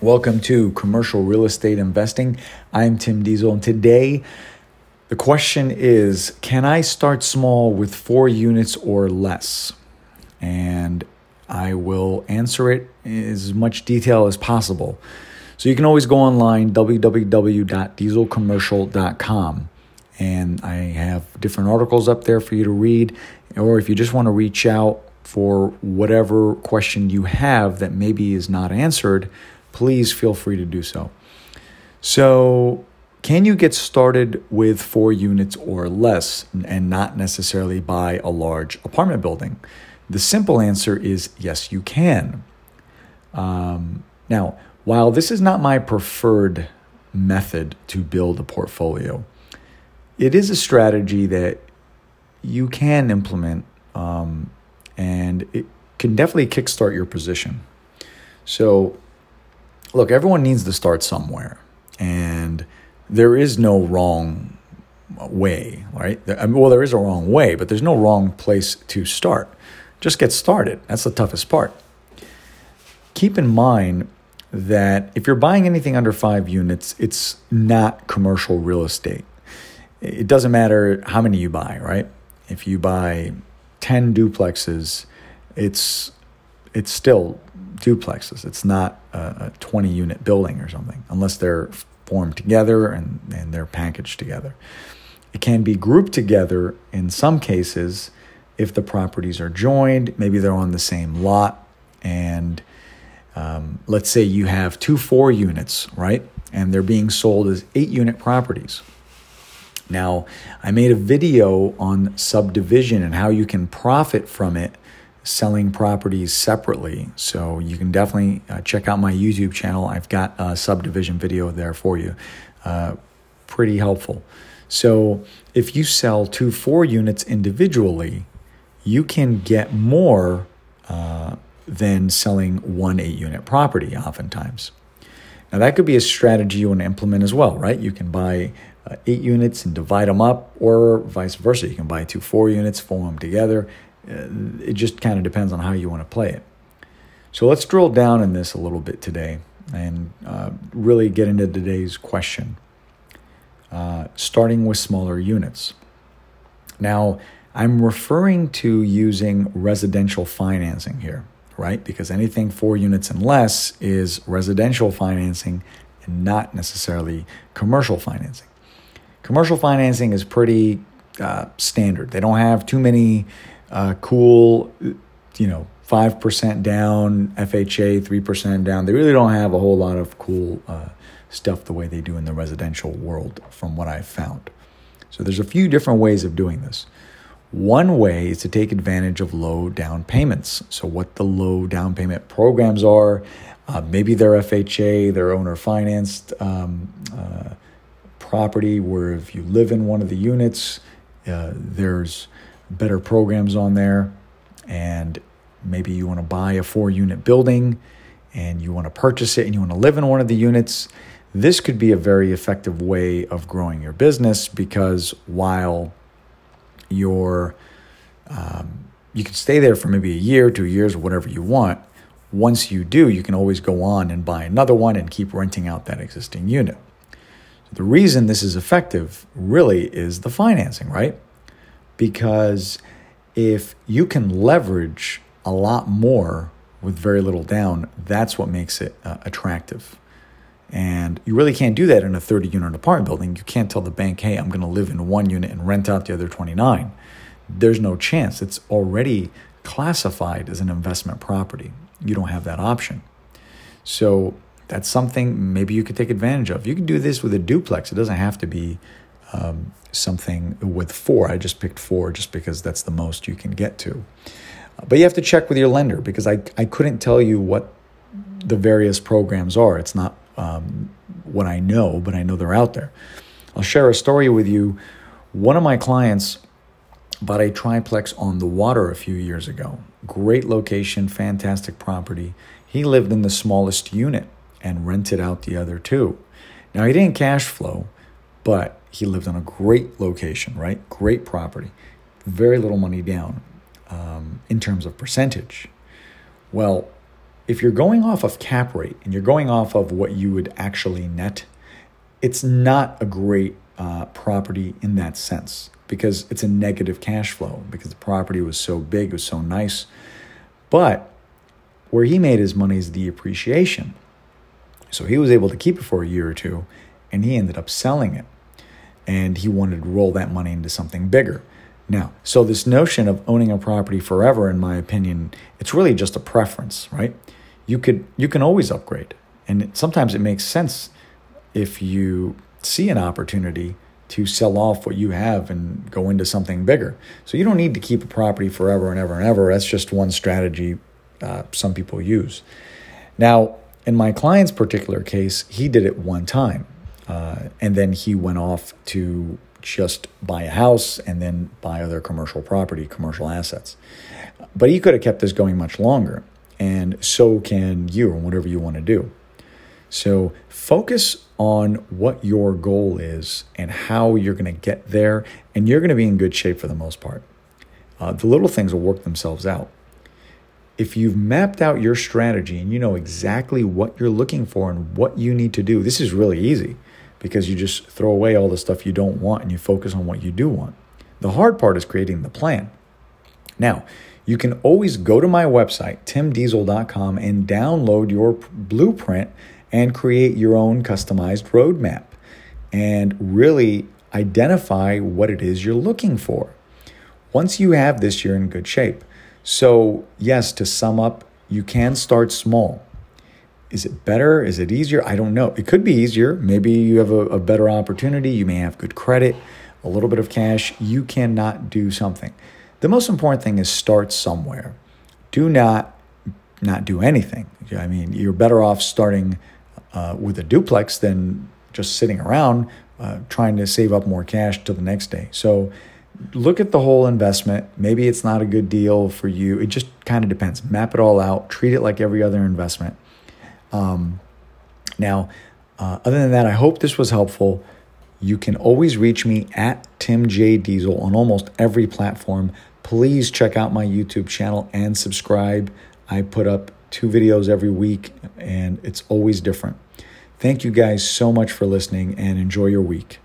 Welcome to Commercial Real Estate Investing. I'm Tim Diesel, and today the question is Can I start small with four units or less? And I will answer it as much detail as possible. So you can always go online, www.dieselcommercial.com. And I have different articles up there for you to read. Or if you just want to reach out for whatever question you have that maybe is not answered, please feel free to do so. So, can you get started with four units or less and not necessarily buy a large apartment building? The simple answer is yes, you can. Um, now, while this is not my preferred method to build a portfolio, it is a strategy that you can implement um, and it can definitely kickstart your position. So, look, everyone needs to start somewhere, and there is no wrong way, right? Well, there is a wrong way, but there's no wrong place to start. Just get started. That's the toughest part. Keep in mind that if you're buying anything under five units, it's not commercial real estate. It doesn't matter how many you buy, right? If you buy 10 duplexes, it's it's still duplexes. It's not a, 20 unit building or something, unless they're formed together and, and they're packaged together. It can be grouped together in some cases if the properties are joined, maybe they're on the same lot, and um, let's say you have two four units, right? And they're being sold as eight unit properties. Now, I made a video on subdivision and how you can profit from it selling properties separately. So you can definitely uh, check out my YouTube channel. I've got a subdivision video there for you. Uh, pretty helpful. So if you sell two four units individually, you can get more uh, than selling one eight unit property, oftentimes. Now, that could be a strategy you want to implement as well, right? You can buy uh, eight units and divide them up, or vice versa. You can buy two four units, form them together. It just kind of depends on how you want to play it. So, let's drill down in this a little bit today and uh, really get into today's question, uh, starting with smaller units. Now, I'm referring to using residential financing here, right? Because anything four units and less is residential financing and not necessarily commercial financing. Commercial financing is pretty uh, standard. They don't have too many uh, cool, you know, 5% down, FHA 3% down. They really don't have a whole lot of cool uh, stuff the way they do in the residential world, from what I've found. So there's a few different ways of doing this. One way is to take advantage of low down payments. So, what the low down payment programs are, uh, maybe they're FHA, they're owner financed um, uh, property, where if you live in one of the units, uh, there's better programs on there. And maybe you want to buy a four unit building and you want to purchase it and you want to live in one of the units. This could be a very effective way of growing your business because while your um, you can stay there for maybe a year, two years, whatever you want. Once you do, you can always go on and buy another one and keep renting out that existing unit. The reason this is effective really is the financing, right? Because if you can leverage a lot more with very little down, that's what makes it uh, attractive. And you really can't do that in a 30 unit apartment building. You can't tell the bank, hey, I'm going to live in one unit and rent out the other 29. There's no chance. It's already classified as an investment property. You don't have that option. So that's something maybe you could take advantage of. You can do this with a duplex. It doesn't have to be um, something with four. I just picked four just because that's the most you can get to. But you have to check with your lender because I, I couldn't tell you what the various programs are. It's not um, what I know, but I know they're out there. I'll share a story with you. One of my clients bought a triplex on the water a few years ago. Great location, fantastic property. He lived in the smallest unit and rented out the other two. Now, he didn't cash flow, but he lived on a great location, right? Great property, very little money down um, in terms of percentage. Well, if you're going off of cap rate and you're going off of what you would actually net, it's not a great uh, property in that sense because it's a negative cash flow because the property was so big, it was so nice. But where he made his money is the appreciation. So he was able to keep it for a year or two and he ended up selling it. And he wanted to roll that money into something bigger. Now, so this notion of owning a property forever, in my opinion, it's really just a preference, right? You could you can always upgrade, and sometimes it makes sense if you see an opportunity to sell off what you have and go into something bigger. So you don't need to keep a property forever and ever and ever. That's just one strategy uh, some people use. Now, in my client's particular case, he did it one time, uh, and then he went off to just buy a house and then buy other commercial property, commercial assets. But he could have kept this going much longer, and so can you, or whatever you want to do. So focus on what your goal is and how you're going to get there, and you're going to be in good shape for the most part. Uh, the little things will work themselves out. If you've mapped out your strategy and you know exactly what you're looking for and what you need to do, this is really easy because you just throw away all the stuff you don't want and you focus on what you do want. The hard part is creating the plan. Now, you can always go to my website, timdiesel.com, and download your blueprint and create your own customized roadmap and really identify what it is you're looking for. Once you have this, you're in good shape. So, yes, to sum up, you can start small. Is it better? Is it easier? I don't know. It could be easier. Maybe you have a, a better opportunity. You may have good credit, a little bit of cash. You cannot do something. The most important thing is start somewhere. Do not not do anything. I mean, you're better off starting uh, with a duplex than just sitting around uh, trying to save up more cash till the next day. So look at the whole investment. Maybe it's not a good deal for you. It just kind of depends. Map it all out. Treat it like every other investment. Um, now, uh, other than that, I hope this was helpful. You can always reach me at Tim J Diesel on almost every platform. Please check out my YouTube channel and subscribe. I put up two videos every week, and it's always different. Thank you guys so much for listening and enjoy your week.